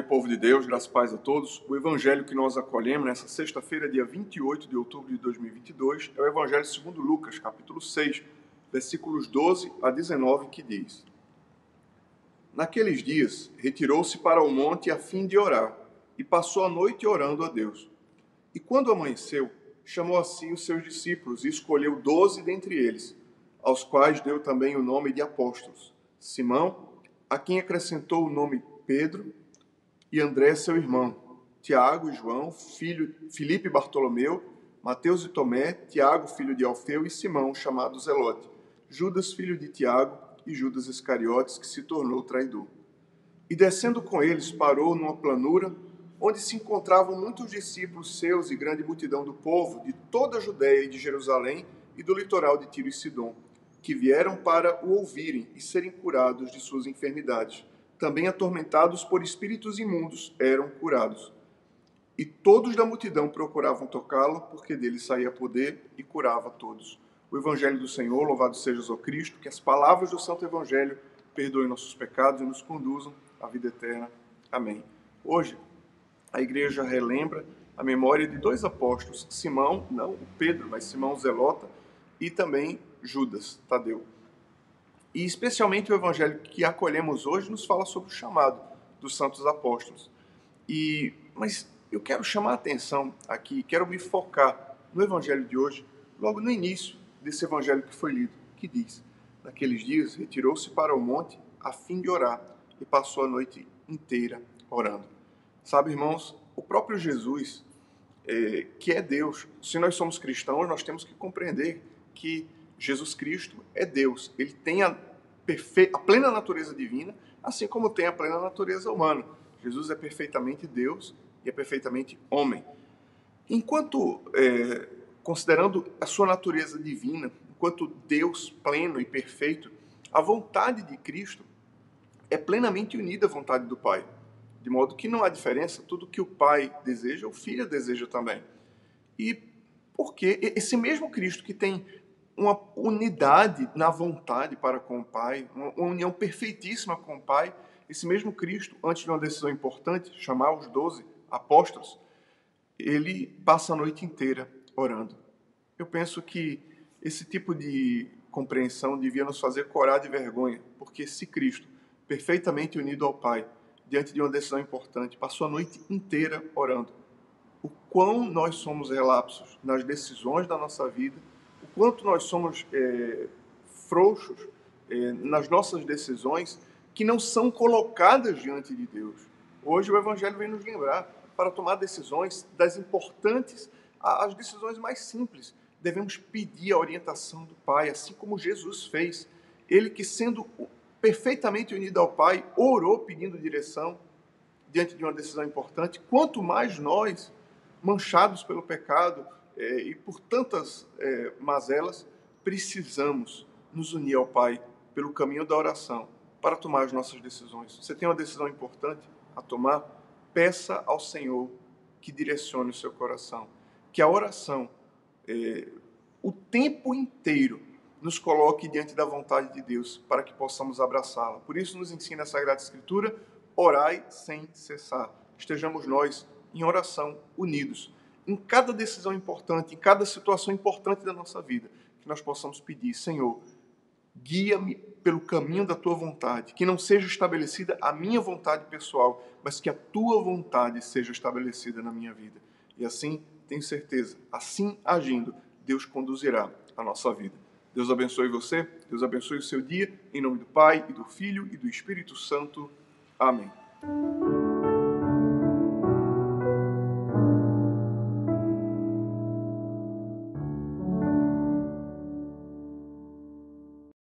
Dia, povo de Deus, graças e paz a todos. O evangelho que nós acolhemos nessa sexta-feira, dia 28 de outubro de 2022, é o evangelho segundo Lucas, capítulo 6, versículos 12 a 19, que diz: Naqueles dias, retirou-se para o monte a fim de orar, e passou a noite orando a Deus. E quando amanheceu, chamou a si os seus discípulos e escolheu doze dentre eles, aos quais deu também o nome de apóstolos: Simão, a quem acrescentou o nome Pedro, e André, seu irmão, Tiago e João, filho, Filipe e Bartolomeu, Mateus e Tomé, Tiago, filho de Alfeu, e Simão, chamado Zelote, Judas, filho de Tiago, e Judas Iscariotes, que se tornou traidor. E descendo com eles, parou numa planura, onde se encontravam muitos discípulos seus e grande multidão do povo, de toda a Judéia e de Jerusalém, e do litoral de Tiro e Sidom, que vieram para o ouvirem e serem curados de suas enfermidades também atormentados por espíritos imundos, eram curados. E todos da multidão procuravam tocá-lo, porque dele saía poder e curava todos. O Evangelho do Senhor, louvado seja o Cristo, que as palavras do Santo Evangelho perdoem nossos pecados e nos conduzam à vida eterna. Amém. Hoje, a igreja relembra a memória de dois apóstolos, Simão, não o Pedro, mas Simão Zelota, e também Judas Tadeu. E especialmente o evangelho que acolhemos hoje nos fala sobre o chamado dos santos apóstolos. E mas eu quero chamar a atenção aqui, quero me focar no evangelho de hoje, logo no início desse evangelho que foi lido, que diz: Naqueles dias retirou-se para o monte a fim de orar e passou a noite inteira orando. Sabe, irmãos, o próprio Jesus, é, que é Deus, se nós somos cristãos, nós temos que compreender que Jesus Cristo é Deus. Ele tem a, a plena natureza divina, assim como tem a plena natureza humana. Jesus é perfeitamente Deus e é perfeitamente homem. Enquanto, é, considerando a sua natureza divina, enquanto Deus pleno e perfeito, a vontade de Cristo é plenamente unida à vontade do Pai. De modo que não há diferença, tudo que o Pai deseja, o Filho deseja também. E porque esse mesmo Cristo que tem uma unidade na vontade para com o Pai, uma união perfeitíssima com o Pai. Esse mesmo Cristo, antes de uma decisão importante, chamar os doze apóstolos, ele passa a noite inteira orando. Eu penso que esse tipo de compreensão devia nos fazer corar de vergonha, porque se Cristo, perfeitamente unido ao Pai, diante de uma decisão importante, passou a noite inteira orando, o quão nós somos relapsos nas decisões da nossa vida quanto nós somos é, frouxos é, nas nossas decisões que não são colocadas diante de Deus. Hoje o Evangelho vem nos lembrar para tomar decisões das importantes às decisões mais simples. Devemos pedir a orientação do Pai, assim como Jesus fez. Ele que, sendo perfeitamente unido ao Pai, orou pedindo direção diante de uma decisão importante. Quanto mais nós, manchados pelo pecado, é, e por tantas é, mazelas, precisamos nos unir ao Pai pelo caminho da oração para tomar as nossas decisões. Você tem uma decisão importante a tomar? Peça ao Senhor que direcione o seu coração. Que a oração, é, o tempo inteiro, nos coloque diante da vontade de Deus para que possamos abraçá-la. Por isso nos ensina a Sagrada Escritura: orai sem cessar. Estejamos nós em oração unidos em cada decisão importante, em cada situação importante da nossa vida, que nós possamos pedir, Senhor, guia-me pelo caminho da tua vontade, que não seja estabelecida a minha vontade pessoal, mas que a tua vontade seja estabelecida na minha vida. E assim, tenho certeza, assim agindo, Deus conduzirá a nossa vida. Deus abençoe você, Deus abençoe o seu dia, em nome do Pai, e do Filho e do Espírito Santo. Amém.